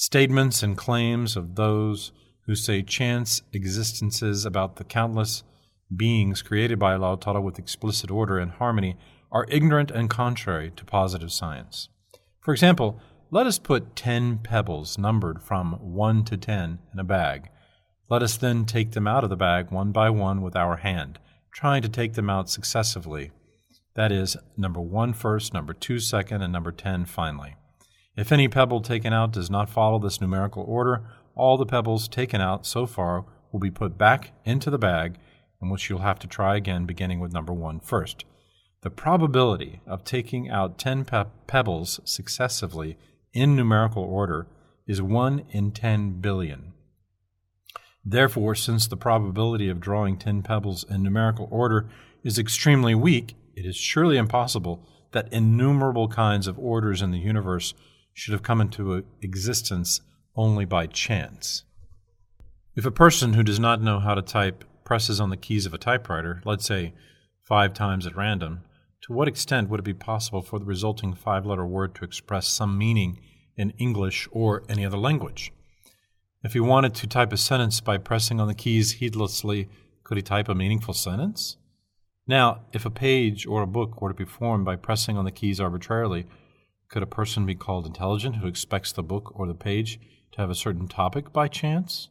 Statements and claims of those who say chance existences about the countless beings created by Allah Ta'ala with explicit order and harmony are ignorant and contrary to positive science. For example, let us put 10 pebbles numbered from 1 to 10 in a bag. Let us then take them out of the bag one by one with our hand, trying to take them out successively. That is, number 1 first, number 2 second, and number 10 finally. If any pebble taken out does not follow this numerical order, all the pebbles taken out so far will be put back into the bag, in which you'll have to try again beginning with number one first. The probability of taking out 10 pe- pebbles successively in numerical order is 1 in 10 billion. Therefore, since the probability of drawing 10 pebbles in numerical order is extremely weak, it is surely impossible that innumerable kinds of orders in the universe should have come into existence only by chance. If a person who does not know how to type presses on the keys of a typewriter, let's say five times at random, to what extent would it be possible for the resulting five letter word to express some meaning in English or any other language? If he wanted to type a sentence by pressing on the keys heedlessly, could he type a meaningful sentence? Now, if a page or a book were to be formed by pressing on the keys arbitrarily, could a person be called intelligent who expects the book or the page to have a certain topic by chance?